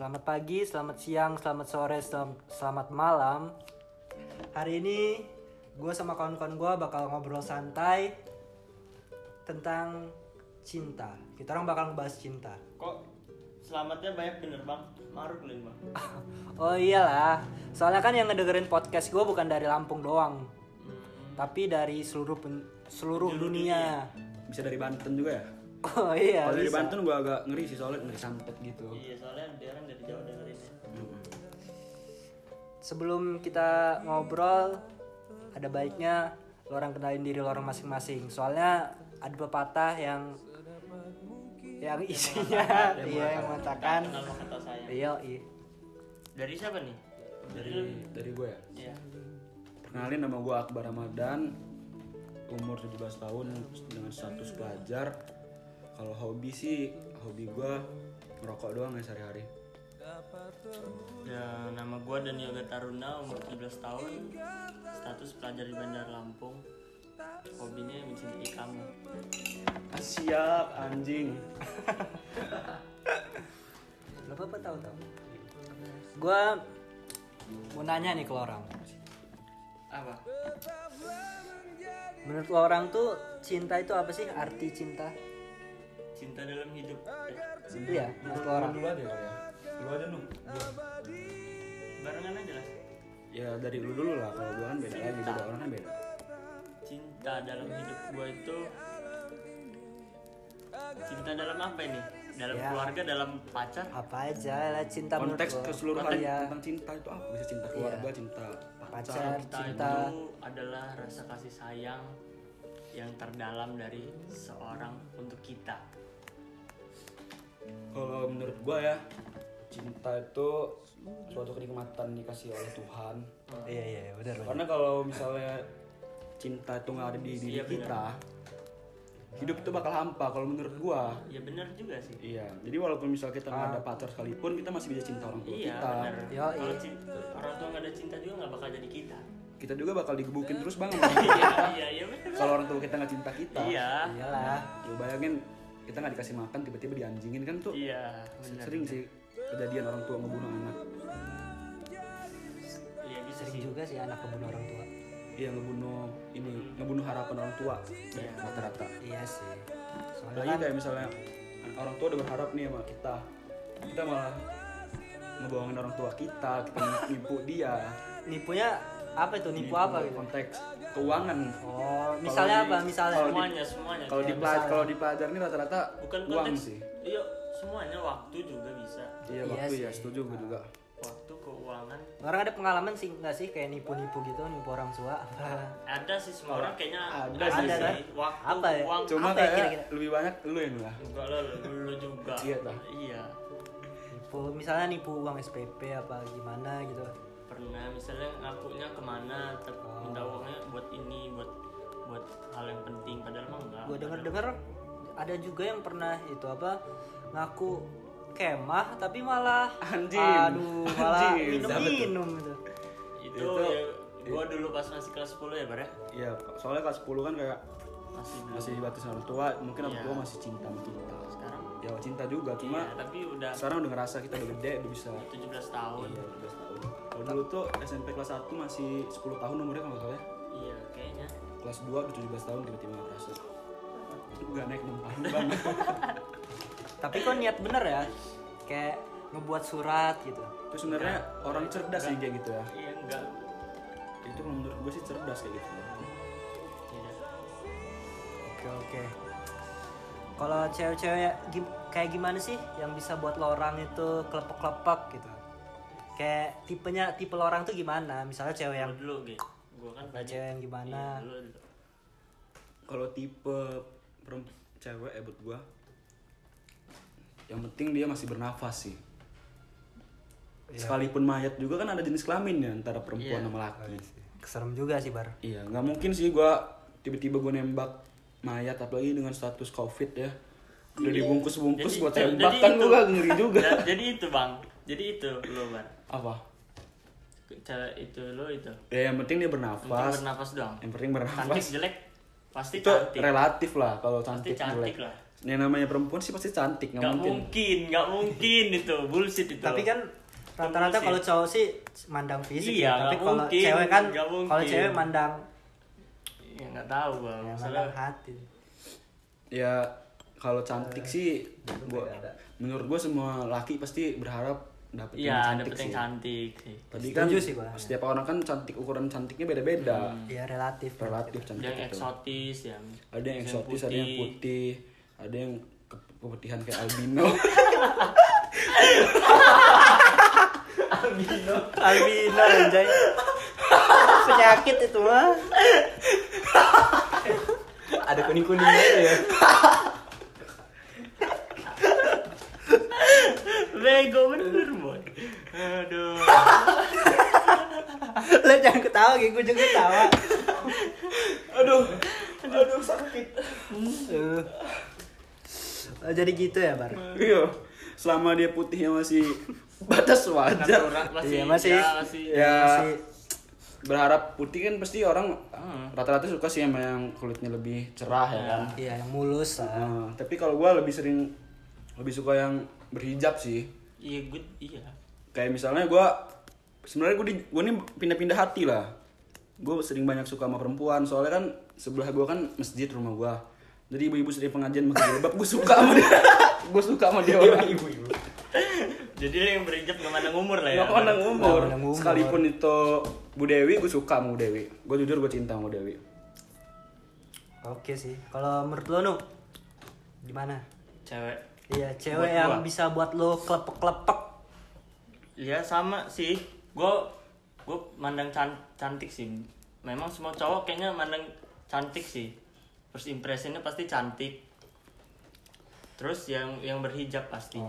Selamat pagi, selamat siang, selamat sore, selam- selamat malam. Hari ini gue sama kawan-kawan gue bakal ngobrol santai tentang cinta. Kita orang bakal ngebahas cinta. Kok selamatnya banyak bener bang? Maruk lin bang. Oh iyalah, soalnya kan yang ngedengerin podcast gue bukan dari Lampung doang, Hmm. tapi dari seluruh pen- seluruh dunia. bisa dari Banten juga ya Oh iya. kalau dari bisa. Banten gua agak ngeri sih soalnya ngeri santet gitu Iya soalnya dia orang dari jauh dengerin ya. Sebelum kita ngobrol, ada baiknya lo orang kenalin diri lo orang masing-masing. Soalnya ada pepatah yang yang isinya iya yang mengatakan iya iya. Dari siapa nih? Dari dari dari gue ya Iya. perkenalin nama gua Akbar Ramadan umur 17 tahun dengan status pelajar kalau hobi sih hobi gua ngerokok doang ya sehari-hari. Ya, nama gua dan Yoga Taruna umur 17 tahun. Status pelajar di Bandar Lampung. Hobinya mencintai kamu. Siap anjing. Lo apa tahu tahu? Gua mau nanya nih ke lo orang. apa? Menurut lo orang tuh cinta itu apa sih? Arti cinta? Cinta dalam hidup. Eh, Iya, menurut lo orang. dulu aja ya. Lu aja nu barengan aja lah. Ya dari lu dulu lah. Kalau gua kan beda lagi beda orang kan beda. Cinta dalam hidup gua itu cinta dalam apa ini? Dalam Ya. keluarga dalam pacar? Apa aja lah cinta konteks keseluruhan Iya. tentang cinta itu apa? Bisa cinta keluarga cinta Pacar, pacar cinta, cinta. itu adalah rasa kasih sayang yang terdalam dari seorang untuk kita Kalau menurut gua ya, cinta itu suatu kenikmatan dikasih oleh Tuhan. Iya iya iya, benar benar. Karena kalau misalnya cinta itu nggak ada di diri Iya, benar. kita, hidup itu bakal hampa. Kalau menurut gua, ya benar juga sih iya. Jadi walaupun misal kita nggak ada pacar sekalipun, kita masih bisa cinta orang tua iya kita. benar Yo, kalau iya. cinta orang tua nggak ada cinta juga nggak bakal jadi kita Kita juga bakal digebukin terus bang. iya iya iya benar kalau orang tua kita nggak cinta kita, iya Iyalah. lu bayangin kita nggak dikasih makan tiba-tiba dianjingin kan tuh iya benar sering sih kejadian orang tua ngebunuh anak. iya bisa Sering sih juga sih anak kebunuh orang tua. Iya ngebunuh ini ngebunuh harapan orang tua Iya. rata-rata. Iya sih. Soalnya Apalagi kan kayak misalnya orang tua udah berharap nih sama kita, kita malah ngebohongin orang tua kita, kita nipu dia. nipunya apa itu? Nipu apa gitu? Konteks keuangan. Oh, misalnya di- apa? Misalnya kalau di- semuanya semuanya Kalau di Iya, pelajar kalau di pelajar ini rata-rata bukan uang konteks sih. iya semuanya waktu juga bisa Iya Iya waktu sih. ya setuju gue juga. waktu keuangan orang ada pengalaman sih nggak sih kayak nipu-nipu gitu, nipu orang tua? ada sih semua orang kayaknya ada ada, sih, sih kan? waktu Apa ya? uang Cuma Apa ya kayak kira-kira? lebih banyak lu yang lah. enggak lah lu juga Iya, iya nipu, misalnya nipu uang SPP apa gimana gitu. Pernah misalnya ngakunya ke mana tapi Oh. minta uangnya buat ini buat buat hal yang penting padahal mah enggak Gue denger-denger ada juga yang pernah itu apa ngaku kemah tapi malah Anjing. aduh malah Anjing. minum-minum gitu. itu, Itu- ya gua dulu pas masih kelas 10 ya bar ya Iya, soalnya kelas 10 kan kayak masih belum masih dibatasi orang tua, mungkin orang Iya. tua masih cinta sama kita. sekarang Ya cinta juga, cuma iya, tapi udah sekarang udah ngerasa kita udah gede, udah bisa 17 tahun Iya, 12 tahun. Kalau dulu tuh SMP kelas 1 masih 10 tahun umurnya kalau nggak salah ya. iya kayaknya Kelas 2 udah 17 tahun tiba-tiba kerasa. Udah naik 6 tahun banget. Tapi kok niat bener ya kayak ngebuat surat gitu. Itu sebenarnya orang cerdas sih kayak gitu ya. iya enggak Itu menurut gue sih cerdas kayak gitu. Iya. Oke oke. Kalau cewek-cewek kayak gimana sih yang bisa buat lorang itu kelepek-kelepek gitu? Kayak tipenya tipe lorang tuh gimana? Misalnya cewek yang Lu dulu gitu gua kan Nah, cewek yang gimana? Iya. Kalau tipe perempuan cewek ya buat gua yang penting dia masih bernafas sih. Sekalipun mayat juga kan ada jenis kelamin ya antara perempuan Iya. sama laki. Serem juga sih bar. Iya, nggak mungkin sih gua tiba-tiba gua nembak mayat apalagi dengan status covid ya. Udah dibungkus-bungkus Jadi gua itu- tembak kan gua ngeri juga. Ja- jadi itu bang jadi itu lo bar Apa? cara itu lo itu Ya yang penting dia Penting bernafas. bernafas doang Yang penting cantik bernafas. jelek pasti Itu cantik relatif lah kalau pasti cantik cantik jelek. lah yang namanya perempuan sih pasti cantik nggak nggak mungkin mungkin nggak mungkin itu bullshit itu Tapi kan rata-rata kalau cowok sih mandang fisik Iya, ya. Tapi kalau mungkin, cewek kan kalau cewek mandang ya nggak tahu bang ya, Masalah- hati. ya kalau cantik sih gua menurut gua semua laki pasti berharap dapet yang iya cantik dapet yang sih cantik sih tadi kan sih gua. setiap orang kan cantik ukuran cantiknya beda-beda Ya relatif. relatif cantik yang itu eksotis yang ada yang eksotis ada yang putih ada yang ke- keputihan kayak albino Albino anjay. Penyakit itu mah. Ada kuning-kuningnya ya. Bego bener boy aduh Lo jangan ketawa gitu, gue juga ketawa. aduh aduh sakit Uh. Oh, jadi gitu ya, Bar? iya selama dia putihnya masih batas wajar masih Iya, masih. ya, masih ya Masih berharap putih kan pasti orang Hmm. rata-rata suka sih sama yang kulitnya lebih cerah ya kan iya yang mulus lah. Nah, tapi kalau gua lebih sering lebih suka yang berhijab sih iya good iya kayak misalnya gua sebenarnya gua di gua nih pindah-pindah hati lah gue sering banyak suka sama perempuan soalnya kan sebelah gua kan masjid rumah gua jadi ibu-ibu sering pengajian pakai jilbab gue suka sama dia gue suka sama dia orang ibu-ibu jadi yang berhijab nggak mandang umur lah ya Gak pandang umur. Umur. Sekalipun itu Bu Dewi, gue suka sama Bu Dewi. Gue jujur gue cinta sama Bu Dewi. Oke sih. Kalau menurut lo nu gimana? cewek Iya, cewek Buat yang gua. bisa buat lo klepek-klepek. Iya sama sih. Gue gue mandang can- cantik sih. Memang semua cowok kayaknya mandang cantik sih. First impressionnya pasti cantik. Terus yang yang berhijab pasti.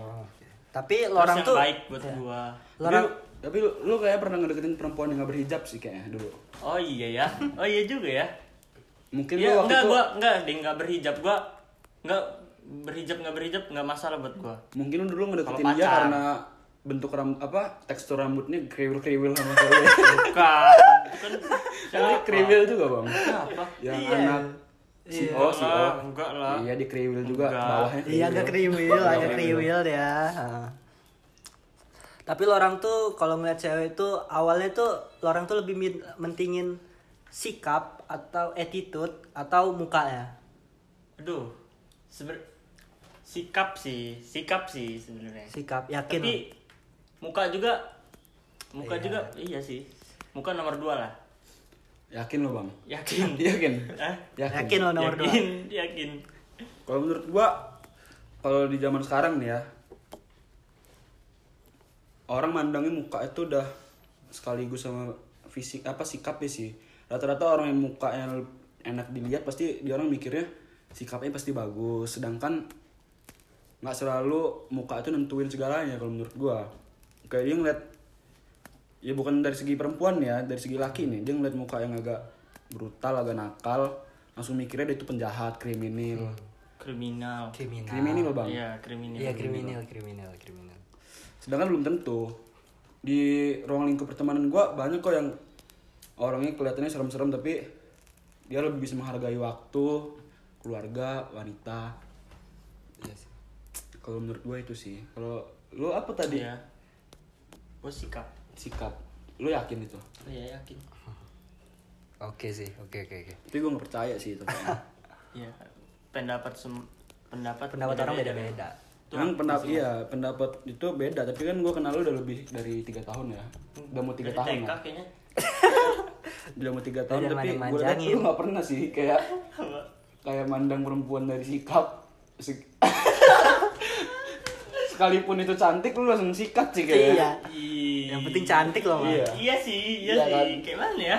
Tapi Terus lo orang yang tuh baik buat ya. gua. Lo Tapi, orang tapi lu, lu kayak pernah ngedeketin perempuan yang gak berhijab sih kayaknya dulu. Oh iya ya. Oh iya juga ya. Mungkin Iya lu waktu enggak itu, gua enggak ding enggak berhijab gua enggak berhijab enggak berhijab enggak masalah buat gua. mungkin lu dulu ngedeketin dia karena bentuk ram apa tekstur rambutnya kriwil-kriwil sama cewek. Bukan. Bukan Jadi kriwil juga bang. Siapa? Yang Iya. anak si Iya. O si O. Enggak, enggak lah. Iya di kriwil juga Enggak. bawahnya. Iya agak kriwil, agak kriwil. Heeh. Tapi lo orang tuh kalau ngeliat cewek itu awalnya tuh lo orang tuh lebih mentingin sikap atau attitude atau mukanya. Aduh. Seber sikap sih, sikap sih sebenarnya. Sikap yakin. Tapi muka juga muka Iya. juga iya sih. Muka nomor dua lah. Yakin lo bang? Yakin. Yakin? Hah? Yakin lo nomor dua. yakin, yakin. Kalau menurut gua kalau di zaman sekarang nih ya orang mandangnya muka itu udah sekaligus sama fisik apa sikapnya sih. Rata-rata orang yang mukanya enak dilihat pasti dia orang mikirnya sikapnya pasti bagus. Sedangkan nggak selalu muka itu nentuin segalanya kalau menurut gua. Kayak dia ngeliat ya bukan dari segi perempuan ya, dari segi laki nih. Dia ngeliat muka yang agak brutal, agak nakal, langsung mikirnya dia itu penjahat, kriminal. Kriminal. Kriminal. Kriminal bang. Iya, kriminal. Iya kriminal, kriminal, kriminal. Sedangkan belum tentu. Di ruang lingkup pertemanan gua banyak kok yang orangnya kelihatannya serem-serem tapi dia lebih bisa menghargai waktu, keluarga, wanita. Iya sih. Kalau menurut gua itu sih. Kalau lu apa tadi? Iya. Gue sikap. Sikap. Lu yakin itu? Iya, yakin. Oke sih, oke oke oke. Tapi gua nggak percaya sih itu. Iya. Pendapat sem pendapat Pendapat orang beda-beda. Tuh, Emang pendapat iya pendapat itu beda tapi kan gua kenal lu udah lebih dari tiga tahun ya udah mau tiga Dari tahun TK ya kayaknya. udah mau tiga tahun Udah tapi gue liat lu nggak pernah sih kayak kayak mandang perempuan dari sikap Sik- sekalipun itu cantik lu langsung sikat sih kayaknya Iya. Yang penting cantik loh, Mas. Iya. Iya sih, iya, Iya sih. kan? Kayak mana ya?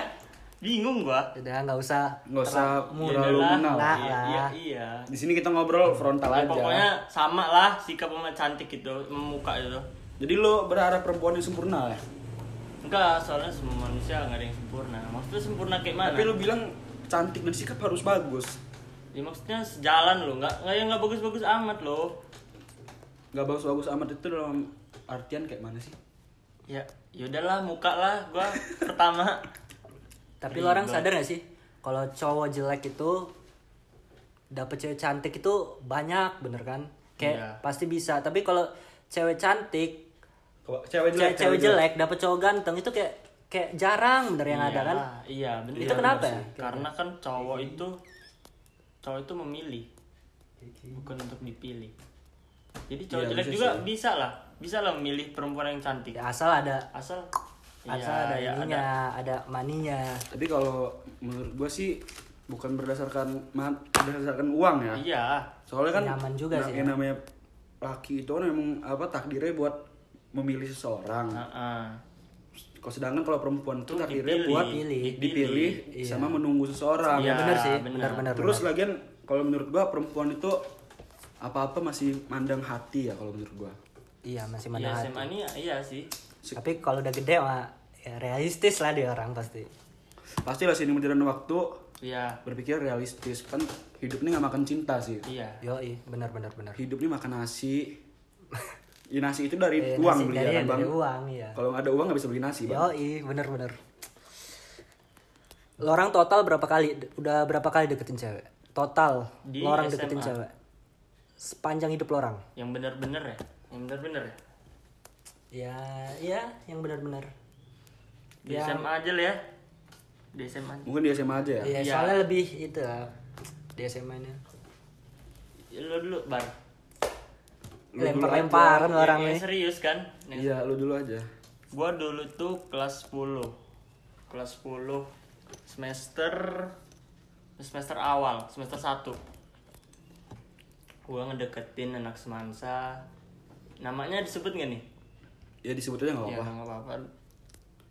Bingung gua. Udah nggak usah nggak usah terlalu- kenal Nah, iya, lah. iya, iya. di sini kita ngobrol frontal Ya, aja pokoknya sama lah sikap sama cantik itu, sama muka itu. jadi lu berharap perempuan yang sempurna ya Enggak, soalnya semua manusia nggak ada yang sempurna. Maksudnya sempurna kayak mana? tapi lu bilang cantik dan sikap harus bagus Ya maksudnya sejalan loh, nggak nggak yang nggak bagus-bagus amat loh. Nggak bagus-bagus amat. Itu dalam artian kayak mana sih? Ya, yaudahlah muka lah, gua pertama. Tapi lo orang sadar gak sih? Kalau cowok jelek itu dapet cewek cantik itu banyak bener kan? Kayak Iya. pasti bisa. Tapi kalau cewek cantik cewek cewek, cewek jelek dapet cowok ganteng itu kayak kayak jarang bener yang ada kan? Iya, bener. itu kenapa ya? Karena kan cowok itu cowok itu memilih. Bukan untuk dipilih. Jadi cowok Iya, jelek bisa juga sih. bisa lah. Bisa lah memilih perempuan yang cantik. Ya, asal ada Asal asal ada ya, ininya ada maninya Tapi kalau menurut gua sih bukan berdasarkan berdasarkan uang ya. Iya. Soalnya kan Nyaman juga na- sih yang ya. namanya laki itu kan memang apa takdirnya buat memilih seseorang. Heeh. Kalau sedangkan kalau perempuan itu Tuh takdirnya dipilih, buat dipilih. dipilih Iya. sama menunggu seseorang. Iya, bener sih bener Terus lagian kalau menurut gua perempuan itu apa-apa masih mandang hati ya kalau menurut gua. iya masih Iya, mana SMA ini iya sih. tapi kalau udah gede mah ya realistis lah dia orang pasti Pastilah sini berjalan waktu Iya. berpikir realistis kan hidup ini nggak makan cinta sih. Iya. Yoi, benar benar benar. Hidup ini makan nasi. ya, nasi itu dari Eh, uang nasi beli dari, ya kan bang. dari uang ya. Kalau nggak ada uang nggak bisa beli nasi bang. Yoi, bener bener. Lo orang total berapa kali? Udah berapa kali deketin cewek? Total Di lo orang SMA. deketin cewek. Sepanjang hidup lo orang. Yang bener-bener ya. Yang bener-bener ya. Ya, iya, yang benar-benar. Di Yang- SMA aja lah ya. Di SMA. Mungkin di SMA aja ya. Iya, Iya. soalnya lebih itu lah. Di SMA-nya. Ya, lo dulu bar. Lempar-lemparan lo orang nih. serius kan? Iya lu dulu aja. Gua dulu tuh kelas 10 Kelas 10 Semester Semester awal Semester 1 Gua ngedeketin anak semansa Namanya disebut gak nih? Ya disebut aja nggak Ya apa-apa. nggak apa-apa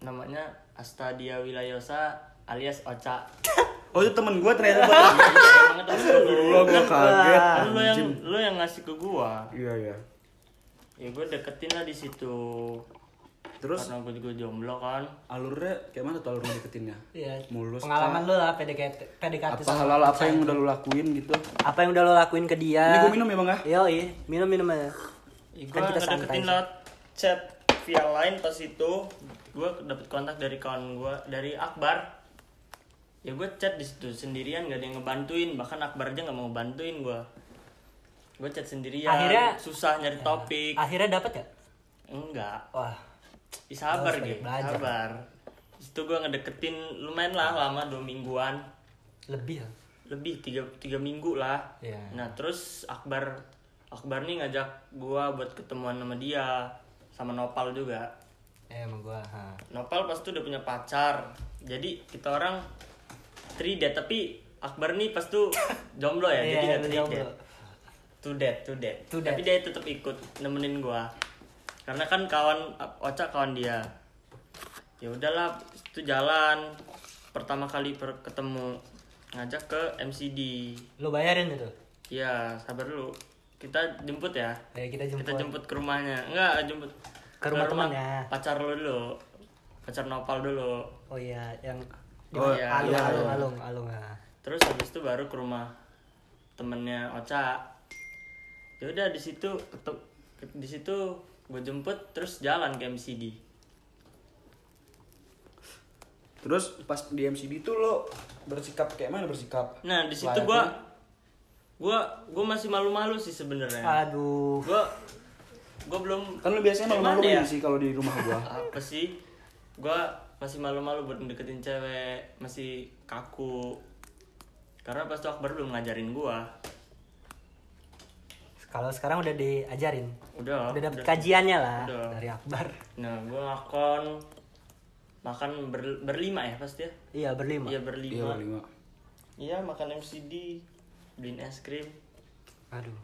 Namanya Astadia Wilayosa alias Ocha Oh itu temen gue ternyata. Iya, itu Lu gue kaget. Kan lu yang, lu yang ngasih ke gua Iya iya. Ya gue deketin lah di situ Terus Karena gue juga jomblo kan alurnya kayak mana tuh alur deketinnya? Iya. Mulus Pengalaman lo lah PDKT, PDKT Apa halal apa yang udah lu lakuin gitu? apa yang udah lo lakuin ke dia? Ini gue minum ya bang ya? Yoi, minum-minum aja. Ya, Kan gue kita sih. lewat chat via line pas itu gue dapet kontak dari kawan gue dari Akbar ya gue chat di situ sendirian gak ada yang ngebantuin bahkan Akbar aja nggak mau bantuin gue gue chat sendirian Akhirnya- susah nyari topik Akhirnya dapat ya? enggak Wah, Ih, sabar gitu sabar. Di situ gue ngedeketin lumayan lah lama dua mingguan. Lebih ya. lebih tiga tiga minggu lah. Iya. nah terus Akbar Akbar nih ngajak gua buat ketemuan sama dia sama Nopal juga. Eh, gua. Ha. Nopal pas tuh udah punya pacar. Jadi kita orang three date tapi Akbar nih pas tuh jomblo ya jadi Iya, nggak three date. two date two date. Two tapi dia tetap ikut nemenin gua karena kan kawan Ocha kawan dia ya udahlah itu jalan pertama kali per- ketemu ngajak ke MCD Lu bayarin itu? Iya, sabar dulu. Kita jemput ya. Ya kita jemput. Kita jemput ke rumahnya. Enggak, jemput Ke rumah temannya. Pacar lu dulu. Pacar Nopal dulu. Oh iya, yang Oh, iya, alung, iya, alung, iya. alung, alung. Terus habis itu baru ke rumah temennya Ocha. Ya udah di situ di situ gue jemput terus jalan ke MCD. Terus pas di MCD tuh lo bersikap kayak mana bersikap? Nah, di situ gua gua gua masih malu-malu sih sebenarnya. Aduh. Gua gua belum Kan lo biasanya Gimana malu-maluin ya? sih kalau di rumah gua. apa sih gua masih malu-malu buat deketin cewek masih kaku karena pas itu Akbar belum ngajarin gua Kalau sekarang udah diajarin. udah Udah dapet udah. kajiannya lah Udah. dari Akbar. nah gua ngakon makan ber- berlima ya pasti ya Iya, berlima. iya Iya berlima berlima. iya makan MCD beliin es krim Aduh.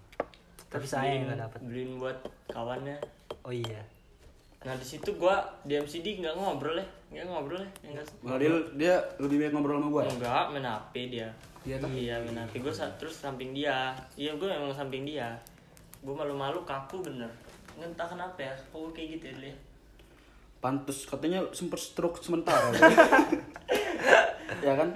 Tapi beliin- nggak dapet. beliin buat kawannya Oh iya. nah di situ gua di MCD nggak ngobrol ya nggak ngobrol ya Ya nggak Malah dia, dia lebih banyak ngobrol sama gua ya? Enggak, main HP dia. Iya, toh? Iya, main HP. Gue terus samping dia. Iya, gue emang samping dia. Gue malu-malu kaku bener. Entah kenapa ya, kok gue kayak gitu ya dulu ya. Pantes katanya sempet stroke sementara. ya kan?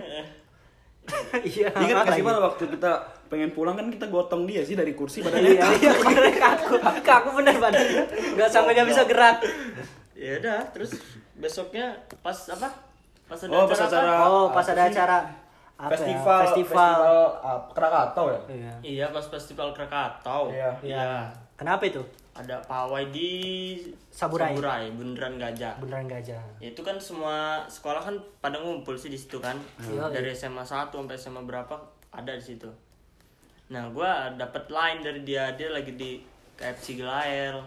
Iya. Ingat gak sih. Mal, waktu kita pengen pulang kan kita gotong dia sih dari kursi badannya. Iya, iya, kaku. Kaku bener badannya. Enggak sampai nggak bisa gerak. Ya udah, terus besoknya pas apa? Pas ada Oh, pas acara, acara- apa? Oh, pas ada acara apa festival ya? Festival. ah, Krakatau ya Iya. Iya pas festival Krakatau. Iya. Iya. Kenapa itu? Ada pawai di Saburai. Bundaran Gajah. Beneran gajah. Ya, itu kan semua sekolah kan pada ngumpul sih di situ kan. Iya, Dari SMA 1 sampai SMA berapa ada di situ. Nah, gua dapat line dari dia, dia lagi di KFC Gelael.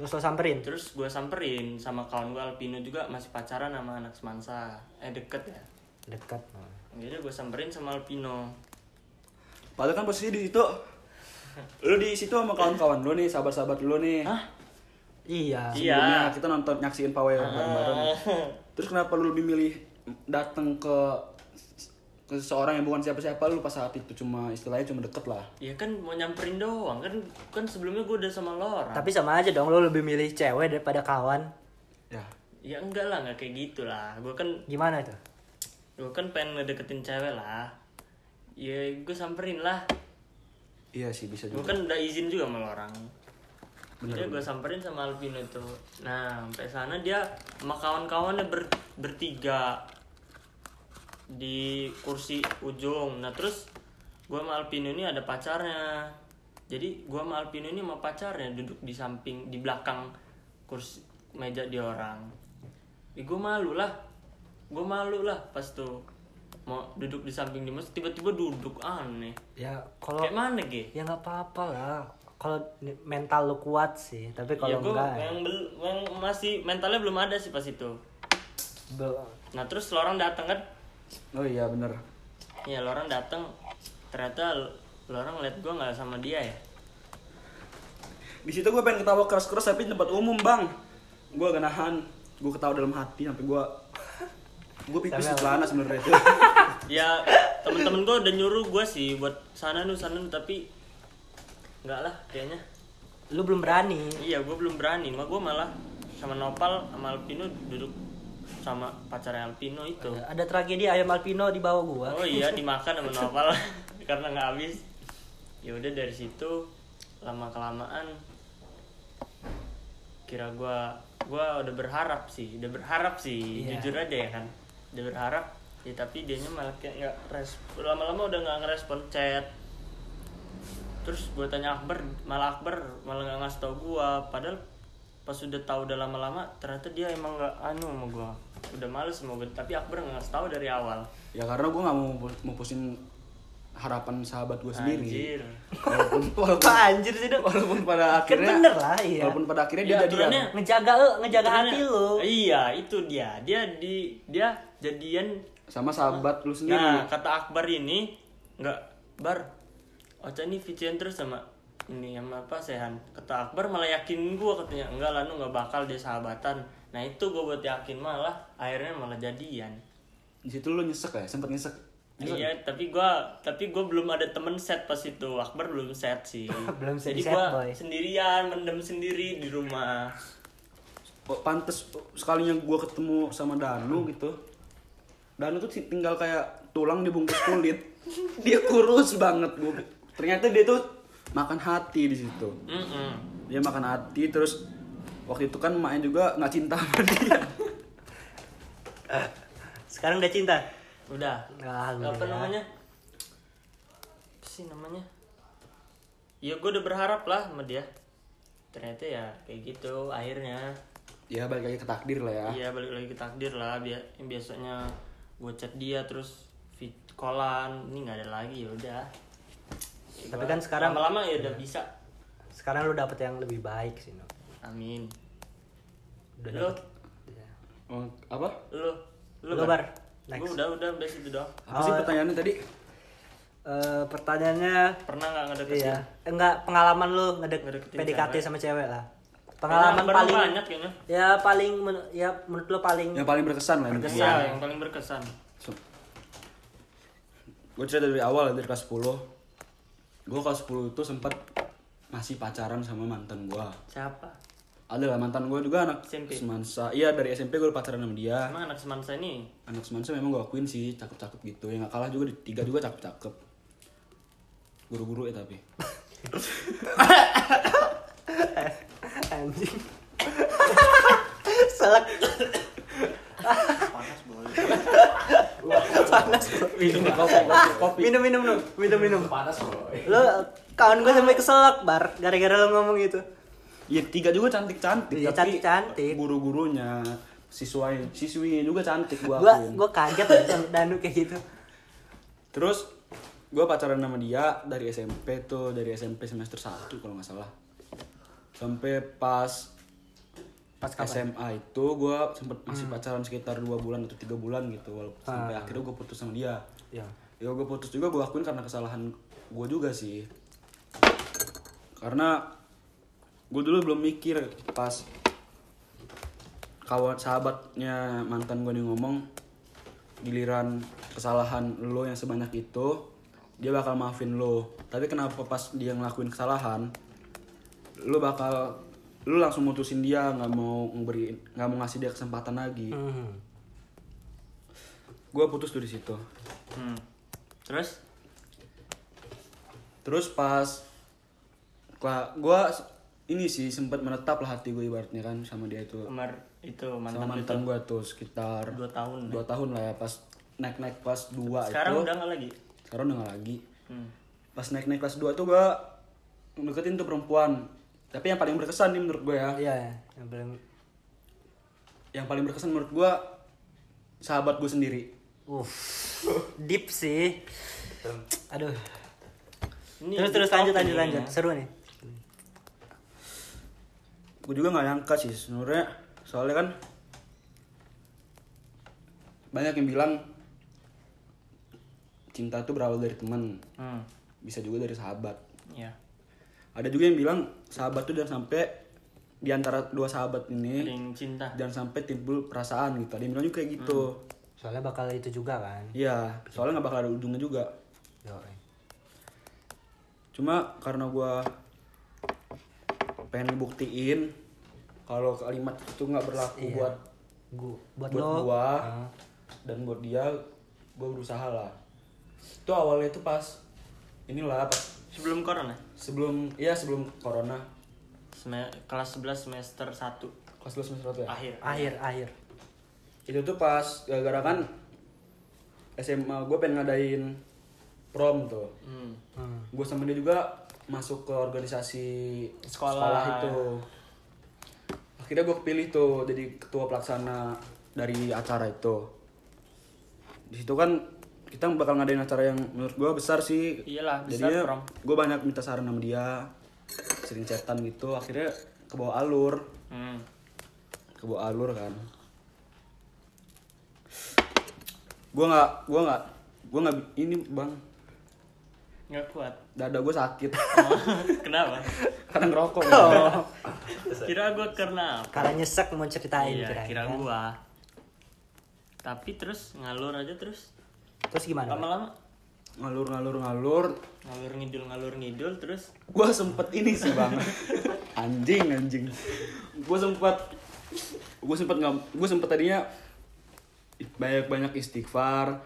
Terus lo samperin. Terus gua samperin sama kawan gua Alpino juga masih pacaran sama anak semansa. Eh deket ya. Dekat. Jadi gua samperin sama Alpino. padahal kan posisi di situ lu di situ sama kawan-kawan lu nih sahabat-sahabat lu nih Hah? Iya. Iya. Sebelumnya kita nonton nyaksiin pawai bareng-bareng terus kenapa lu lebih milih datang ke ke seseorang yang bukan siapa-siapa lu pas saat itu cuma istilahnya cuma deket lah Ya kan mau nyamperin doang kan kan sebelumnya gua udah sama Laura. Tapi sama aja dong lo lebih milih cewek daripada kawan. ya Ya enggak lah, enggak kayak gitu lah. Gua kan Gimana itu? Gua kan pengen ngedeketin cewek lah. Ya gue samperin lah. iya sih bisa Gue juga kan udah izin juga sama orang. Jadi gue samperin sama Alvino tuh. Nah, sampai sana dia sama kawan-kawannya ber, bertiga di kursi ujung. Nah, terus gue sama Alvino ini ada pacarnya. Jadi gue sama Alvino ini sama pacarnya duduk di samping di belakang kursi meja di orang. Ya, gue malu lah. Gue malu lah pas tuh mau duduk di samping Dimas tiba-tiba duduk aneh. Ya kalau Kayak mana, Ge? ya nggak apa-apa lah. Kalau mental lu kuat sih, tapi ya kalau gue enggak ya, yang, bel- yang masih mentalnya belum ada sih pas itu. Bel- nah terus lorong datang kan? Oh iya bener. Ya lorong datang ternyata l- lorong liat gue nggak sama dia ya? Di situ gue pengen ketawa keras-keras tapi di tempat umum bang. Gue gak nahan. Gue ketawa dalam hati sampai gue gue pipis di celana sebenarnya itu ya temen-temen gue udah nyuruh gue sih buat sana nu sana nu tapi nggak lah kayaknya lu belum berani. iya gue belum berani mah gue malah sama Nopal sama Alpino duduk sama pacarnya Alpino itu Ada tragedi ayam alpino di bawah gua. Oh iya dimakan sama Noval karena nggak habis. Ya udah dari situ lama kelamaan kira gua gua udah berharap sih, udah berharap sih, Iya. jujur aja ya kan. Udah berharap ya tapi dianya malah kayak nggak respon lama-lama udah nggak ngerespon chat terus gue tanya Akbar malah Akbar malah nggak ngasih tau gue padahal pas udah tahu udah lama-lama ternyata dia emang nggak anu sama gue udah males sama gue tapi Akbar nggak ngasih tahu dari awal ya karena gue nggak mau mau pusin harapan sahabat gue sendiri Anjir. walaupun walaupun, anjir sih dong? walaupun pada Kan akhirnya bener lah iya. walaupun pada akhirnya Ya, dia jadian aturannya- Ngejaga ngejaga hati lu. Iya, itu dia. Dia di dia jadian sama sahabat lu sendiri Nah, kata Akbar ini nggak Bar. Ocha ini vician terus sama ini sama apa Sehan. Kata Akbar malah yakin gua katanya enggak lah nu nggak bakal dia sahabatan. Nah itu gua buat yakin malah akhirnya malah jadian. di situ lu nyesek ya sempet nyesek Nyesek Iya, tapi gua tapi gua belum ada temen set pas itu. Akbar belum set sih. Belum set Jadi set, gua boy. sendirian, mendem sendiri di rumah. pantes sekalinya gue ketemu sama Danu gitu Danu tuh ti- tinggal kayak tulang dibungkus kulit dia kurus banget gue ternyata dia tuh makan hati di situ dia makan hati terus waktu itu kan emaknya juga nggak cinta sama dia Sekarang udah cinta. Udah. Alhamdulillah. Apa namanya? Apa sih namanya? Ya gue udah berharap lah sama dia. Ternyata ya kayak gitu akhirnya. ya balik lagi ke takdir lah ya Iya balik lagi ke takdir lah. Biasanya gue chat dia terus fit callan ini nggak ada lagi ya udah. Tapi kan sekarang- lama-lama ya udah bisa. Sekarang lu dapet yang lebih baik sih, no. Amin. Udah Lu, dapet. Ya. Oh, apa lu, Lu, Bar. Gue Next. udah udah udah situ doang. apa sih Oh. pertanyaannya tadi Eh, pertanyaannya Pernah nggak ngedeketin? iya, enggak pengalaman lu ngedek Ngedeketin PDKT cewek. sama cewek lah. Pengalaman baru paling banyak kayaknya. ya paling men- ya menurut lu paling yang paling berkesan lah Berkesan. Iya, yang paling berkesan. gue cerita dari awal dari kelas 10 gue kelas 10 itu sempat masih pacaran sama mantan gue Siapa? ada lah mantan gue juga anak SMP? semansa iya dari SMP gue pacaran sama dia Emang anak semansa ini anak semansa memang gue akuin sih cakep-cakep gitu yang gak kalah juga di tiga juga cakep-cakep guru-guru ya tapi anjing. Selek panas boy. panas bro. kopi. kopi kopi kopi Minum minum lu, minum minum. Panas. Lo kawan gue sampai keselak bar gara-gara lo ngomong gitu. ya tiga juga cantik cantik Iya, cantik-cantik. guru gurunya siswa siswinya juga cantik gua Gua gua kaget Danu kayak gitu. terus gua pacaran sama dia dari SMP tuh dari SMP semester 1 kalau nggak salah sampai pas Pas kapan? SMA itu gua sempet masih pacaran sekitar dua bulan atau tiga bulan gitu walaupun sampai akhirnya gue putus sama dia. Ya. ya gue putus juga gue akuin karena kesalahan gue juga sih. Karena gue dulu belum mikir pas kawan sahabatnya mantan gue nih ngomong giliran kesalahan lo yang sebanyak itu dia bakal maafin lo. Tapi kenapa pas dia ngelakuin kesalahan lo bakal lo langsung mutusin dia nggak mau ngeberi nggak mau ngasih dia kesempatan lagi Hmm. gue putus tuh di situ Hmm. Terus? Terus pas gua, gua ini sih sempat menetap lah hati gue ibaratnya kan sama dia itu. Kemar itu Sama mantan mantan itu gua tuh sekitar dua tahun. dua tahun lah ya pas naik-naik kelas 2 Sekarang itu. udah nggak lagi. Sekarang udah gak lagi. Hmm. Pas naik-naik kelas 2 tuh gua deketin tuh perempuan. Tapi yang paling berkesan nih menurut gue ya. Iya, yang paling Yang paling berkesan menurut gua sahabat gue sendiri. Uff, deep sih. Aduh. Ini terus terus lanjut lanjut lanjut. ya. Seru nih. gue juga nggak nyangka sih sebenarnya soalnya kan banyak yang bilang cinta itu berawal dari teman Hmm. bisa juga dari sahabat Ya. Ada juga yang bilang sahabat tuh jangan sampai di antara dua sahabat ini yang cinta. jangan sampai timbul perasaan gitu ada yang bilang juga kayak gitu Soalnya bakal itu juga kan. iya soalnya nggak bakal ada ujungnya juga Yo. cuma karena gua pengen buktiin kalau kalimat itu nggak berlaku Iya. buat Gua buat, buat lo. gua Ah. dan buat dia gua berusaha lah itu awalnya itu pas inilah pas Sebelum corona. Sebelum ya sebelum corona Sem- kelas 11 semester 1 kelas 12 semester satu ya akhir. akhir akhir. itu tuh pas gara-gara kan SMA gue pengen ngadain prom tuh Hmm. Hmm. gue sama dia juga masuk ke organisasi Sekolah. itu akhirnya gue kepilih tuh jadi ketua pelaksana dari acara itu di situ kan kita bakal ngadain acara yang menurut gue besar sih Iyalah, besar jadinya gue banyak minta saran sama dia sering chatan gitu akhirnya ke bawah alur Hmm. ke bawah alur kan gue nggak gue nggak gue nggak ini bang Nggak kuat. dada gue sakit Oh, kenapa? karena ngerokok Oh. Kira gua karena apa? Karena nyesek mau ceritain Iya, kira kan. gua. Tapi terus ngalur aja terus. Terus gimana? Lama-lama. Ngalur ngalur. Ngalur ngalur ngidul ngalur ngidul terus? Gue sempet ini sih bang. Anjing anjing. Gue sempet gue sempet nggak gue sempet tadinya banyak banyak istighfar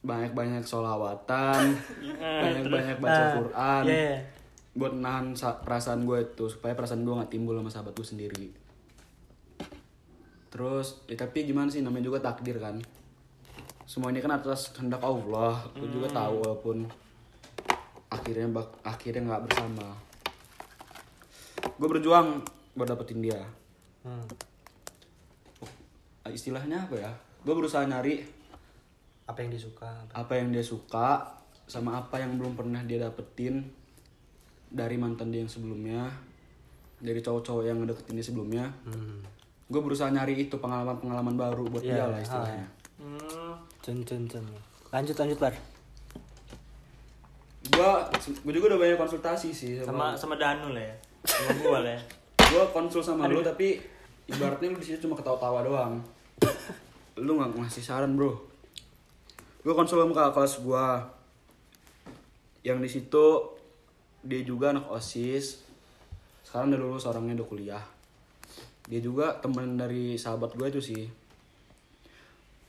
banyak banyak solawatan banyak banyak baca Ah, Quran. iya, iya. buat nahan sa- perasaan gue itu supaya perasaan gue nggak timbul sama sahabat gue sendiri. Terus ya tapi gimana sih namanya juga takdir kan semua ini kan atas kehendak Allah. Gue juga tahu walaupun akhirnya bak akhirnya nggak bersama. Gue berjuang buat dapetin dia. Hmm. istilahnya apa ya? Gue berusaha nyari Apa yang disuka? apa- apa yang dia suka sama apa yang belum pernah dia dapetin dari mantan dia yang sebelumnya dari cowok-cowok yang ngedeketin dia sebelumnya. Hmm. gue berusaha nyari itu pengalaman-pengalaman baru buat Iya, dia lah istilahnya. Hmm, Cun cun cun. Lanjut lanjut bar. gue gue juga udah banyak konsultasi sih sama sama, sama Danu lah ya. Sama gua lah ya. Gue konsul sama lu tapi ibaratnya lu di situ cuma ketawa-tawa doang. Lu nggak ngasih saran bro. Gue konsul sama kakak kelas gue yang di situ dia juga anak osis. Sekarang udah lulus orangnya udah kuliah. Dia juga teman dari sahabat gue itu sih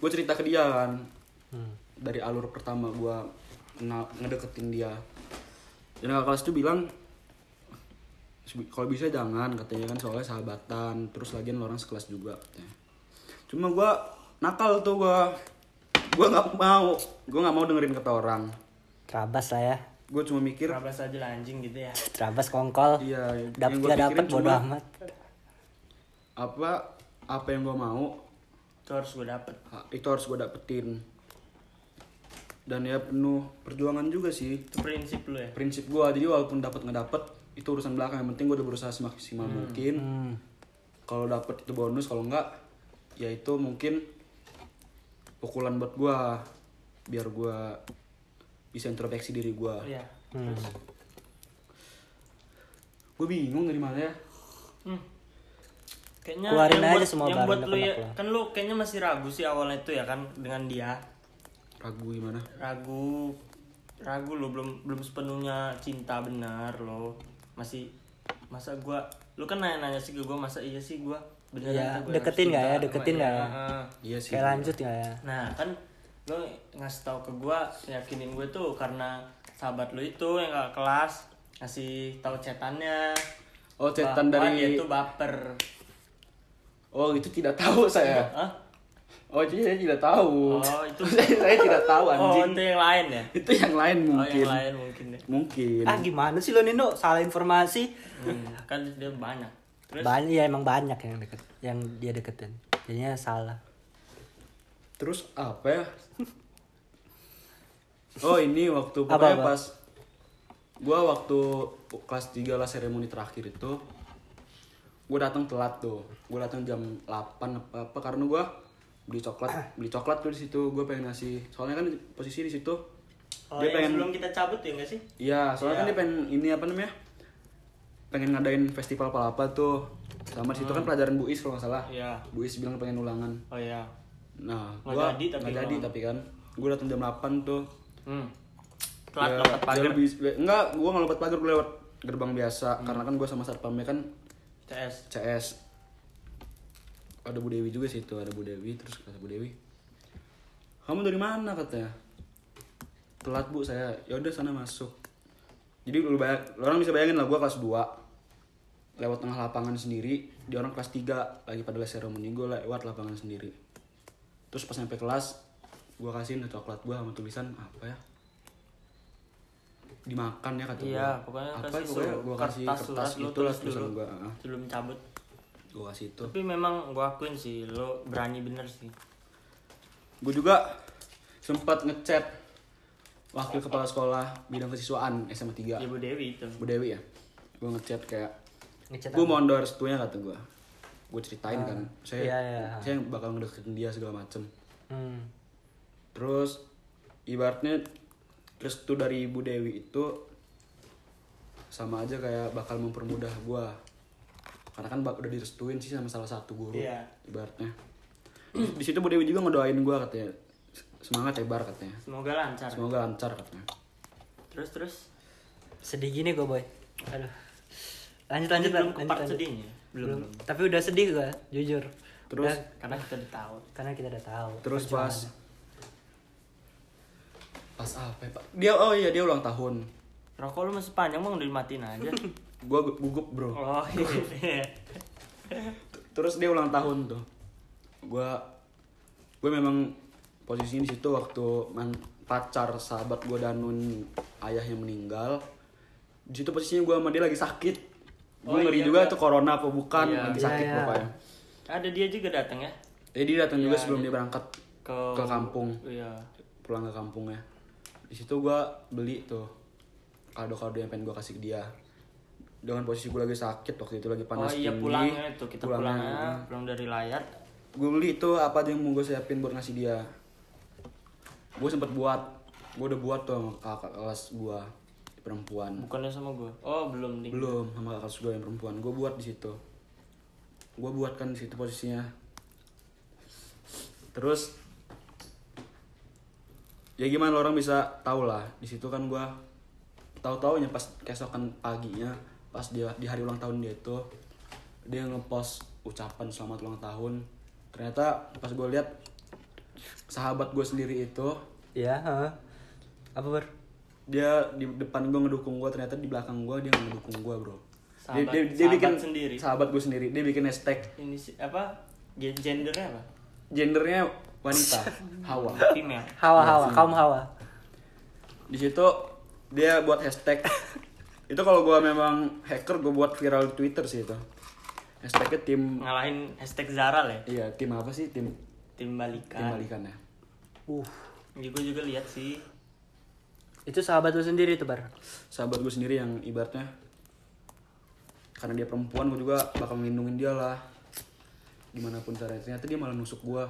gue cerita ke dia kan Hmm. dari alur pertama gue ngedeketin dia dan kakak kelas itu bilang "Sebi- kalau bisa jangan katanya kan soalnya sahabatan terus lagian lo orang sekelas juga katanya. cuma gue nakal tuh gue gue nggak mau gue nggak mau dengerin kata orang Terabas lah ya. gue cuma mikir Terabas aja lah anjing gitu ya. Terabas kongkol. iya Dapat gua gak dapat pikirin bodo amat. apa apa yang gue mau Itu harus gue dapet. ha- itu harus gue dapetin dan ya penuh perjuangan juga sih Itu prinsip lu ya. prinsip gue jadi walaupun dapat nggak dapet itu urusan belakang yang penting gue udah berusaha semaksimal mungkin Hmm. kalau dapet itu bonus kalau enggak ya itu mungkin pukulan buat gue biar gue bisa introspeksi diri gue Iya. Hmm. gue bingung dari mana ya Hmm. Kayaknya Keluarin yang aja buat, semua yang barang buat lu ya, kan lu kayaknya masih ragu sih awalnya itu ya kan dengan dia. ragu gimana Ragu ragu lu belum belum sepenuhnya cinta benar lo. Masih masa gua lu kan nanya-nanya sih ke gua masa iya sih gua beneran Iya, gua deketin nggak ya? Deketin dia. ya? Heeh. iya sih Kayak lanjut nggak ya? Nah kan lo ngasih tahu ke gua yakinin gue tuh karena sahabat lu itu yang gak kelas ngasih tahu cetannya oh cetan dari dia tuh baper oh itu tidak tahu saya Hah? oh itu saya tidak tahu Oh, itu- saya, saya tidak tahu oh anjing itu yang lain ya itu yang lain oh mungkin yang lain mungkin ya mungkin Ah gimana sih lo Nino? Salah informasi. Hmm, kan dia banyak terus Banyak ya emang banyak yang deket, yang dia deketin. Jadinya salah. terus apa ya oh ini waktu Apa, apa? pas gua waktu kelas 3 lah seremoni terakhir itu gue datang telat tuh gue datang jam 8 apa apa karena gua beli coklat beli coklat tuh di situ gue pengen ngasih soalnya kan posisi di situ oh, dia pengen sebelum kita cabut ya nggak sih Iya, soalnya kan Iya. dia pengen ini apa namanya? Pengen ngadain festival palapa tuh. Sama di situ kan pelajaran Buis kalau nggak salah. iya Buis bilang pengen ulangan. oh iya Nah, Nggak gua jadi tapi nggak jadi tapi kan. Gue datang jam 8 tuh. hmm. telat Ya, lompat ya pagar lebih, enggak, gua nggak lompat pagar, gue lewat gerbang biasa Hmm. karena kan gue sama satpamnya kan CS CS. Ada Bu Dewi juga sih itu, ada Bu Dewi terus kata Bu Dewi. Kamu dari mana katanya? Telat Bu saya. Ya udah sana masuk. Jadi lu lu orang bisa bayangin lah gua kelas 2 lewat tengah lapangan sendiri, di orang kelas 3 lagi pada les seremoni gue lewat lapangan sendiri. Terus pas sampai kelas, gua kasihin coklat gua sama tulisan apa ya? Dimakan ya kata iya gua. pokoknya apa kasih pokoknya kasih kertas kertas surat gitu lah tulis tulisan heeh. sebelum cabut Gua kasih itu. tapi memang gua akuin sih lo berani bener sih Gue juga sempat ngechat wakil kepala sekolah bidang kesiswaan SMA 3 ibu Dewi itu Bu Dewi ya. Gue ngechat kayak Ngechat gue mohon doa restunya kata gue. Gue ceritain kan, saya iya, iya. saya bakal ngedeketin dia segala macem. Hmm. Terus ibaratnya restu dari Ibu Dewi itu sama aja kayak bakal mempermudah gue. Karena kan udah direstuin sih sama salah satu guru Iya. ibaratnya. Di situ Bu Dewi juga ngedoain gue katanya. Semangat ya Bar katanya. semoga lancar Semoga lancar katanya. terus terus Sedih gini gue boy. Aduh. Lanjut lanjut belum lanjut, ke part lanjut. sedihnya belum, Belum. Tapi udah sedih gue, jujur. Terus Udah, karena kita udah tahu karena kita udah tahu. terus pas. Pas apa ya, Pak? Dia oh iya dia ulang tahun. rokok lu masih panjang bang udah dimatiin aja Gua gu- gugup, Bro. oh iya Terus dia ulang tahun tuh. Gua gue memang posisinya di situ waktu man- pacar sahabat gue Danun ayahnya meninggal. Di situ posisinya gue sama dia lagi sakit. Gue Oh, ngeri iya, juga iya. itu corona apa bukan, Iya. lagi Iya, sakit iya. pokoknya. ada dia juga datang ya Jadi dia datang juga Iya, sebelum iya. dia berangkat ke ke kampung. iya pulang ke kampungnya di situ gua beli tuh kado-kado yang pengen gua kasih ke dia. Dengan posisi gua lagi sakit waktu itu lagi oh panas iya tinggi pulangnya itu kita Pulangnya, pulangnya pulang dari layar. Gue beli itu apa yang mau gue siapin buat ngasih dia? Gue sempet buat gue udah buat tuh sama kakak kelas gue perempuan. Bukannya sama gua? Oh belum nih belum sama kakak kelas gue yang perempuan. Gue buat di situ. Gue buat kan di situ posisinya. Terus ya gimana orang bisa tahu lah di situ kan gue tahu taunya pas keesokan paginya pas dia di hari ulang tahun dia itu dia ngepost ucapan selamat ulang tahun ternyata pas gue lihat sahabat gue sendiri itu Iya, heeh. Apa ber? dia di depan gue ngedukung gue ternyata di belakang gue dia ngedukung gue bro dia, Sahabat- dia, dia sahabat bikin sendiri. sahabat gue sendiri dia bikin hashtag ini sih apa Gen- gendernya apa gendernya wanita. Hawa. Female Hawa Hawa, kaum Hawa. di situ dia buat hashtag. Itu kalau gua memang hacker gue buat viral di Twitter sih itu. Hashtagnya tim ngalahin hashtag Zara lah ya? Iya tim apa sih? Tim tim tim balikan balikan ya. Uh, ya, gue juga lihat sih. Itu sahabat lu sendiri tuh, Bar. sahabat gue sendiri yang ibaratnya karena dia perempuan gue juga bakal melindungin dia lah. Di mana pun caranya. Ternyata dia malah nusuk gue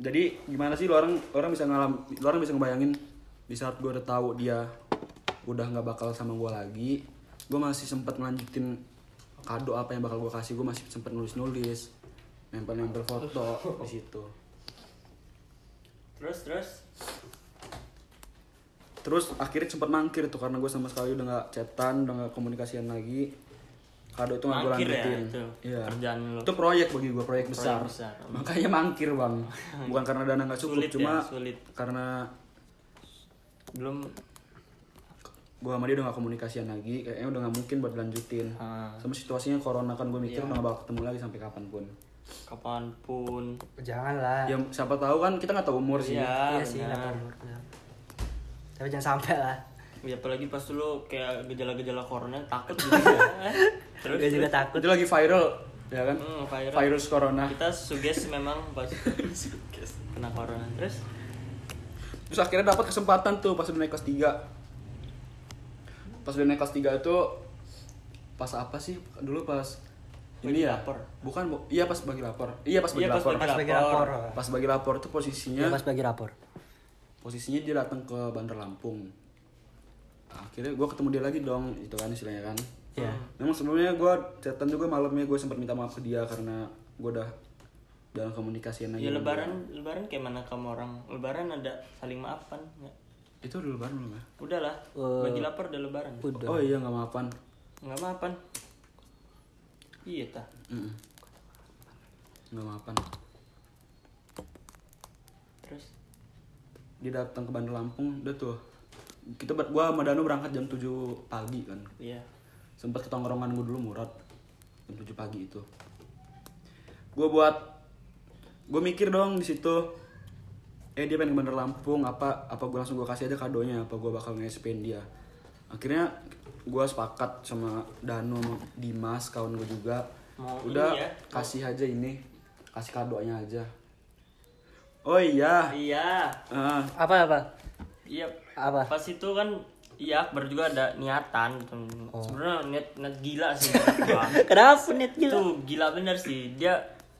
jadi gimana sih lu orang orang bisa ngalam lu orang bisa ngebayangin di saat gue udah tahu dia udah nggak bakal sama gue lagi gue masih sempat ngelanjutin kado apa yang bakal gue kasih gue masih sempat nulis nulis nempel nempel foto di situ. Terus terus? Terus akhirnya sempat mangkir tuh karena gue sama sekali udah nggak chatan udah nggak komunikasian lagi kado itu nggak gue Mangkir ya, lanjutin itu Iya. kerjaan lu. itu proyek bagi gue proyek besar. besar. makanya mangkir bang bukan karena dana nggak cukup Sulit ya, cuma sulit. karena belum gue sama dia udah gak komunikasian lagi kayaknya udah nggak mungkin buat dilanjutin ah, sama situasinya corona kan gue mikir udah gak bakal ketemu lagi sampai kapan pun kapan pun Janganlah. ya siapa tahu kan kita nggak tahu umur sih iya iya sih, nggak tahu umurnya. Tapi jangan sampai lah. Ya apalagi pas dulu kayak gejala-gejala corona takut gitu ya. terus Gue juga takut. itu lagi viral ya kan hmm, viral. virus corona kita suges memang pas kena corona terus Terus akhirnya dapat kesempatan tuh pas udah naik kelas 3 Pas udah naik kelas 3 itu Pas apa sih dulu pas Bagi Ini ya lapor. Bukan bu, iya pas bagi lapor Iya pas bagi Iya, pas lapor bagi Pas bagi Lapor. rapor. Pas bagi lapor tuh posisinya Iya, pas bagi rapor. Posisinya dia datang ke Bandar Lampung Akhirnya gue ketemu dia lagi dong Itu kan istilahnya kan. Iya. Memang sebelumnya gue chatan juga malamnya gue sempat minta maaf ke dia Karena gue udah dalam komunikasi lagi ya lebaran lebaran kayak mana kamu orang? Lebaran ada saling maafan ya. dia. Itu udah lebaran belum ya? udahlah Eh, bagi lapar udah lebaran. Udah. Oh iya gak maafan. Nggak maafan? Iya ta Mm Gak maafan. Terus? Dia datang ke Bandar Lampung udah tuh kita ber- gua sama Danu berangkat jam 7 pagi kan. Iya. Sempat ke tongkrongan gua dulu murad. Jam 7 pagi itu. Gua buat gua mikir dong di situ. Eh dia pengen ke Bandar Lampung apa apa gua langsung gua kasih aja kadonya apa gua bakal nge-SPin dia. Akhirnya gua sepakat sama Danu sama Dimas kawan gua juga. Mau udah ya? kasih aja ini. Kasih kadonya aja. Oh iya. Iya. Ah, Apa apa? iya Apa? pas itu kan iya Akbar juga ada niatan gitu. Oh. sebenarnya niat niat gila sih. Kenapa net itu gitu? gila bener sih dia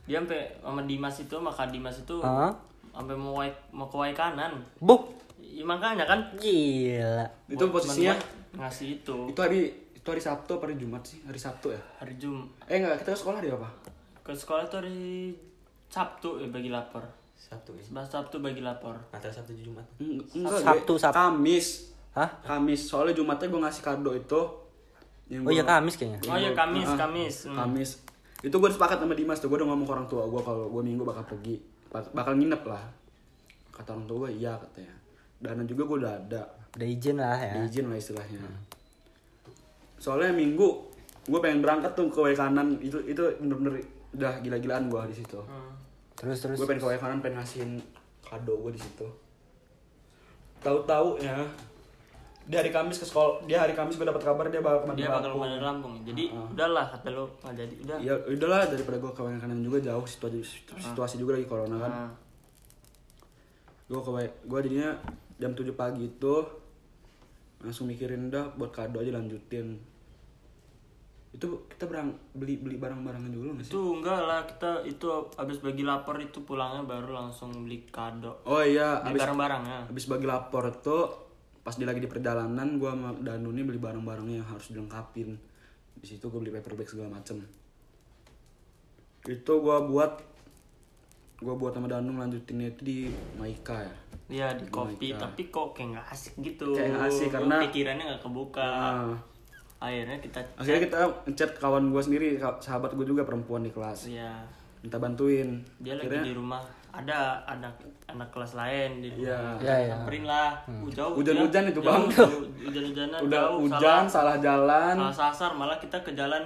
dia sampai sama Dimas itu sama Kak Dimas itu Hah? sampai mau waik, mau ke waik kanan Buk. ya, makanya kan Gila. itu buat posisinya teman-teman ngasih itu itu hari itu hari Sabtu apa hari Jumat sih hari Sabtu ya hari Jum eh enggak kita ke sekolah dia apa ke sekolah tuh hari Sabtu ya bagi lapor Sabtu ya. Sebelah Sabtu bagi lapor Antara Sabtu dan Jumat. Eng- enggak Sabtu. Sabtu. Kamis Hah? Kamis soalnya Jumatnya gue ngasih kado itu yang Oh iya Kamis kayaknya. Oh iya, Kamis, Ah, Kamis. Hmm. Kamis itu gue sepakat sama Dimas tuh gue udah ngomong ke orang tua gue kalau gue minggu bakal pergi bak- bakal nginep lah kata orang tua gue iya katanya dana juga gue udah ada Udah izin lah ya. izin lah istilahnya soalnya minggu gue pengen berangkat tuh ke kanan itu itu bener-bener udah gila-gilaan gue di situ Hmm. Terus terus. gue pengen ke kanan pengen ngasihin kado gue di situ. Tahu-tahu ya di hari Kamis ke sekolah dia hari Kamis gue dapat kabar dia bakal ke dia Bandar bakal Lampung. ke mana Lampung. Jadi udahlah kata lu nggak jadi udah. Ya udahlah daripada gue ke kanan juga jauh situasi situasi juga lagi corona kan. Nah, gue ke gue jadinya jam 7 pagi itu langsung mikirin udah buat kado aja lanjutin itu kita berang beli beli barang-barangnya dulu nggak sih? Itu enggak lah kita itu abis bagi lapor itu pulangnya baru langsung beli kado. Oh iya beli abis barang-barangnya habis bagi lapor tuh pas dia lagi di perjalanan gua sama Danu nih beli barang-barangnya yang harus dilengkapin. Di situ gue beli paper bag segala macem. Itu gua buat gua buat sama Danu lanjutinnya itu di Maika ya? Iya di kopi Maika. tapi kok kayak nggak asik gitu. Kayak nggak asik, karena- pikirannya nggak kebuka. Nah, akhirnya kita akhirnya kita ngechat kawan gua sendiri sahabat gue juga perempuan di kelas. Ya minta bantuin. Dia lagi akhirnya di rumah. Ada anak anak kelas lain di Iya. rumah. Iya, iya. samperin lah. Jauh Hujan-hujan itu, Bang. hujan-hujanan udah jauh, hujan salah jalan. salah, salah sasar. Malah kita ke jalan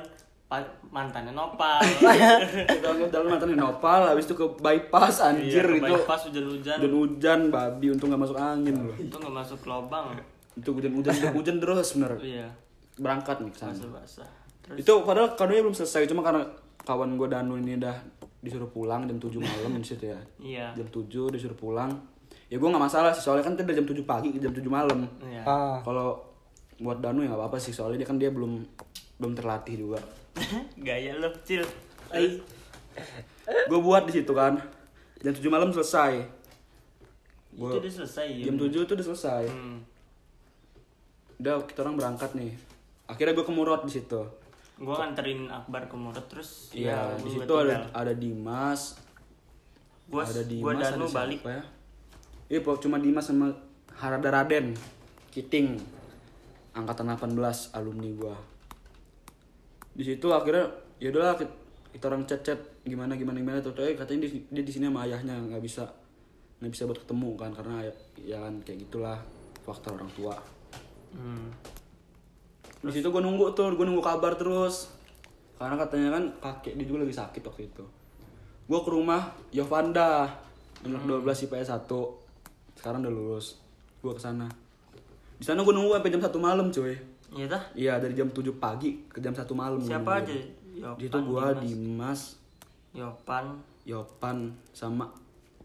mantannya Nopal. Udah udah mantan Nopal. Habis itu ke bypass anjir Iya, itu. pas hujan-hujan. Dan hujan babi untung gak masuk angin loh. Itu nggak masuk lubang. Itu hujan hujan hujan terus bener. Iya berangkat nih ke sana. Basah-basah terus? Itu padahal kadonya belum selesai cuma karena kawan gue Danu ini udah disuruh pulang jam 7 malam di situ ya. Iya. Jam 7 disuruh pulang. Ya gue nggak masalah sih soalnya kan tadi jam 7 pagi ke jam 7 malam. Iya. Ah. kalau buat Danu ya nggak apa-apa sih soalnya dia kan dia belum belum terlatih juga. Gaya lo cil. Gue buat di situ kan. Jam 7 malam selesai. Itu udah selesai ya jam 7 itu udah selesai. Hmm. udah kita orang berangkat nih akhirnya gue ke Murot di situ. Gua nganterin Akbar ke Murad terus iya ya, di gua situ ada ada Dimas. Gua ada gua Dimas Danu ada balik. ya? Iya cuma Dimas sama Harada Raden Kiting. Angkatan 18 alumni gua. Di situ akhirnya ya udahlah kita, kita orang chat gimana gimana gimana tuh. Eh katanya dia, dia di sini sama ayahnya nggak bisa nggak bisa buat ketemu kan karena ya, ya kan kayak gitulah faktor orang tua. Hmm. Di situ gue nunggu tuh gue nunggu kabar terus. Karena katanya kan kakek dia juga lagi sakit waktu itu. Gue ke rumah Yovanda anak 12 IPS 1 sekarang udah lulus. Gue ke sana. Di sana gue nunggu sampai jam satu malam cuy. Iya dah. Iya dari jam 7 pagi ke jam satu malam siapa aja? Di situ Yopan gue Dimas, Dimas Yopan. Yopan sama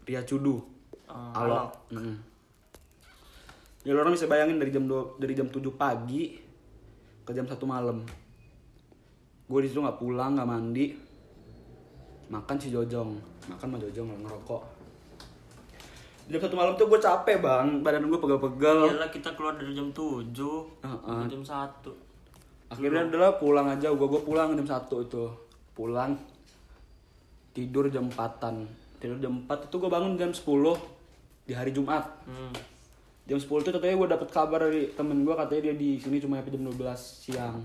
Ria Cudu. Eh, Alok. Mm. Ya lo orang bisa bayangin dari jam 2, dari jam 7 pagi ke jam 1 malam. Gue di situ nggak pulang, nggak mandi. Makan si Jojong, makan sama Jojong ngerokok. Jam 1 malam tuh gue capek bang, badan gue pegel-pegel. Iyalah kita keluar dari jam 7 Heeh. jam 1 Akhirnya adalah pulang aja, gue gue pulang jam 1 itu. Pulang tidur jam 4-an. Tidur jam 4 itu gue bangun jam 10 di hari Jumat. hmm. Jam 10 itu katanya gue dapet kabar dari temen gue katanya dia di sini cuma sampai jam 12 siang.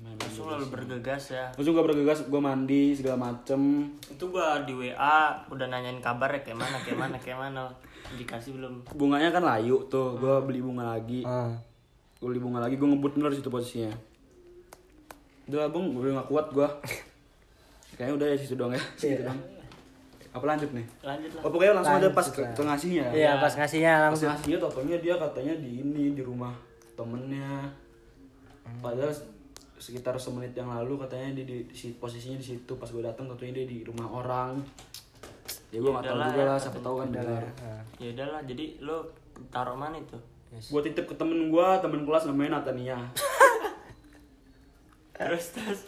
Langsung lalu bergegas ya? Langsung gue bergegas gue mandi segala macem. Itu gua di WA udah nanyain kabar ya kayak mana kayak mana kayak mana. Dikasih belum? Bunganya kan layu tuh gue beli bunga lagi. Ah. gue beli bunga lagi gue ngebut bener di situ posisinya. Udah bung gue udah gak kuat gue kayaknya udah ya situ doang ya situ doang apa lanjut nih? Lanjut lah. Oh pokoknya langsung aja Lanjut pas ke, lah. ke ngasihnya Iya, pas ngasihnya pas langsung. ngasihnya totonya dia katanya di ini di rumah temennya. Padahal sekitar semenit yang lalu katanya dia di, di si- posisinya di situ. Pas gue datang katanya dia di rumah orang. Ya gue nggak tahu juga ya, lah siapa tahu kan benar ya. Udahlah jadi lo taruh mana itu? Gue titip ke temen gue temen kelas namanya Natania. Terus terus.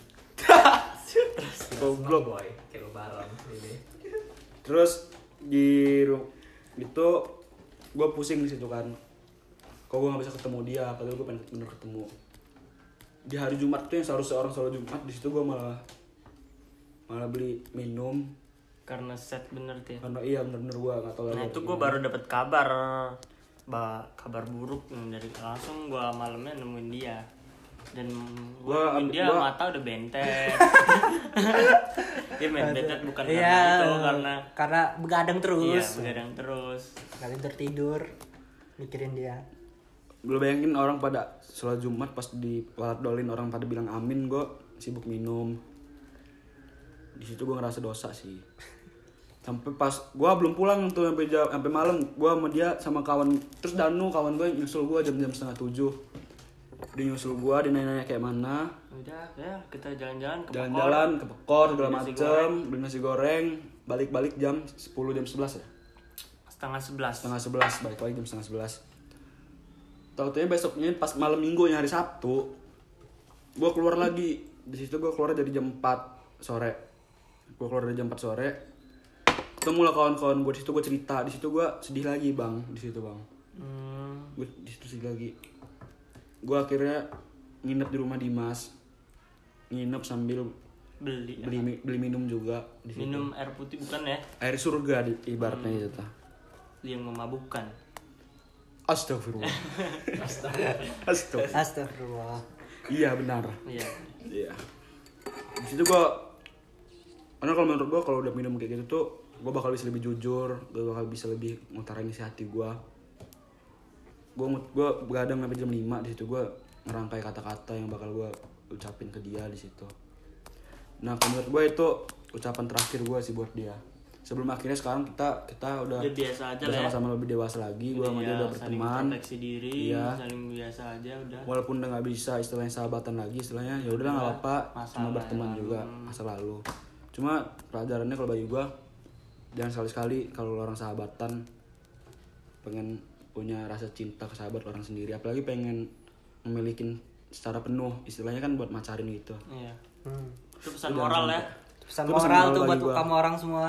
Goblok boy. Kayak lebaran ini terus di itu gue pusing di situ kan. Kok gue nggak bisa ketemu dia? Padahal gue pengen bener ketemu. Di hari Jumat tuh yang seharusnya orang sholat Jumat di situ gue malah malah beli minum. Karena set bener tuh ya. karena iya bener-bener gue nggak tahu nah itu gue baru dapet kabar. Ba kabar buruk dari langsung gua malamnya nemuin dia dan nemuin dia gua- mata udah bentet. Dia main bentet bukan Iya, karena itu karena karena begadang iya terus. begadang terus. Kalian tertidur mikirin dia. Lu bayangin orang pada sholat Jumat pas di walat dolin orang pada bilang amin gue sibuk minum. Di situ gue ngerasa dosa sih. Sampai pas gue belum pulang tuh sampai jam sampai malam gue sama dia sama kawan terus Danu kawan gue nyusul gue jam-jam setengah tujuh dia nyusul gue dia nanya-nanya kayak mana. Udah ya kita jalan-jalan ke jalan-jalan ke Pekor segala macem beli nasi goreng. Balik-balik jam 10 jam 11 ya? Setengah sebelas. Setengah sebelas balik lagi jam setengah sebelas. Tahu besoknya pas malam minggu yang hari Sabtu gue keluar lagi. Di situ gue keluar dari jam 4 sore. Gue keluar dari jam 4 sore. Ketemu lah kawan-kawan gue di situ gue cerita. Di situ gue sedih lagi bang. Di situ bang. Hmm, gue di situ sedih lagi gue akhirnya nginep di rumah Dimas nginep sambil beli beli mi- beli minum juga di situ. minum air putih bukan ya air surga di, ibaratnya itu tah. yang memabukkan Astagfirullah. Astagfirullah. Astagfirullah. Iya benar. iya Iya. Di situ gua karena kalau menurut gua kalau udah minum kayak gitu tuh gua bakal bisa lebih jujur, gua bakal bisa lebih ngutarain isi hati gua. Gua ngut- gua begadang sampai jam 5 di situ. Gua ngerangkai kata-kata yang bakal gua ucapin ke dia di situ. Nah menurut gue itu ucapan terakhir gue sih buat dia. Sebelum akhirnya sekarang kita kita udah Udah biasa aja udah lah ya. sama-sama lebih dewasa lagi. Gue sama dia Iya, udah berteman. diri Iya. saling biasa aja udah. Walaupun udah nggak bisa istilahnya sahabatan lagi istilahnya ya udah nggak apa Masa cuma lalu. berteman juga masa lalu. Cuma pelajarannya kalau bagi gua jangan sekali sekali kalau orang sahabatan pengen punya rasa cinta ke sahabat orang sendiri apalagi pengen memiliki secara penuh istilahnya kan buat macarin gitu iya Hmm. itu pesan moral ya Pesan Itu pesan moral moral tuh buat gua. kamu orang semua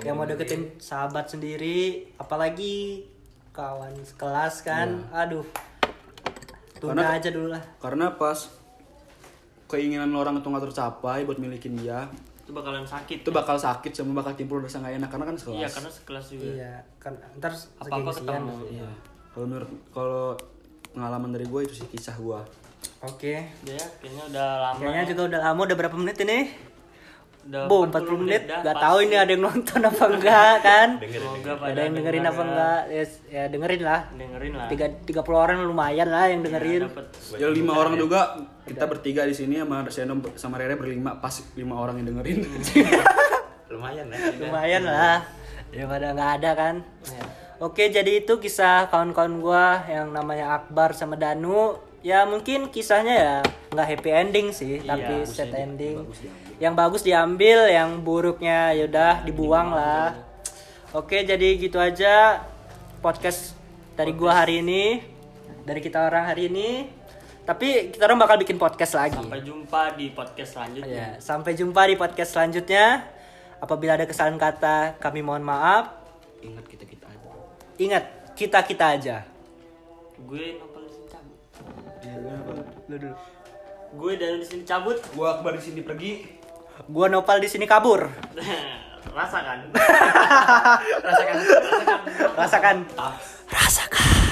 yang mau deketin sahabat sendiri, apalagi kawan sekelas kan. Aduh. Tunda Karena- aja dulu lah. karena pas keinginan orang itu nggak tercapai buat milikin dia itu bakalan sakit itu bakal sakit sama bakal timbul rasa nggak enak karena kan sekelas iya karena sekelas juga Iya, kan ntar apa-apa segengsian. ketemu Iya. kalau menurut kalau pengalaman dari gue itu sih kisah gue Oke. Udah ya kayaknya udah lama Kayaknya ya. juga udah lama, udah berapa menit ini? Udah Bu, 40 menit. dah, Gak tahu ini ada yang nonton apa enggak kan? semoga pada Ada yang dengerin apa ya. enggak? Ya, ya dengerin lah. dengerin lah. Tiga, 30 orang lumayan lah yang dengerin. dapat ya lima orang juga kita bertiga di sini sama Seno sama Rere berlima pas lima orang yang dengerin. Lumayan ya. Lumayan lah. Daripada nggak ada kan? Oke jadi itu kisah kawan-kawan gua yang namanya Akbar sama Danu. Ya mungkin kisahnya ya nggak happy ending sih tapi set ending yang bagus diambil yang buruknya yaudah dibuang lah. oke jadi gitu aja podcast dari gua hari ini dari kita orang hari ini. Tapi kita orang bakal bikin podcast lagi. Sampai jumpa di podcast selanjutnya. Ya, sampai jumpa di podcast selanjutnya. Apabila ada kesalahan kata, kami mohon maaf. ingat kita kita aja. Ingat, kita-kita aja. gue nopal di sini cabut. Lu dulu. gue dari di sini cabut. Gue akbar di sini pergi gua nopal di sini kabur. Rasakan. Rasakan. Rasakan. Rasakan, rasakan.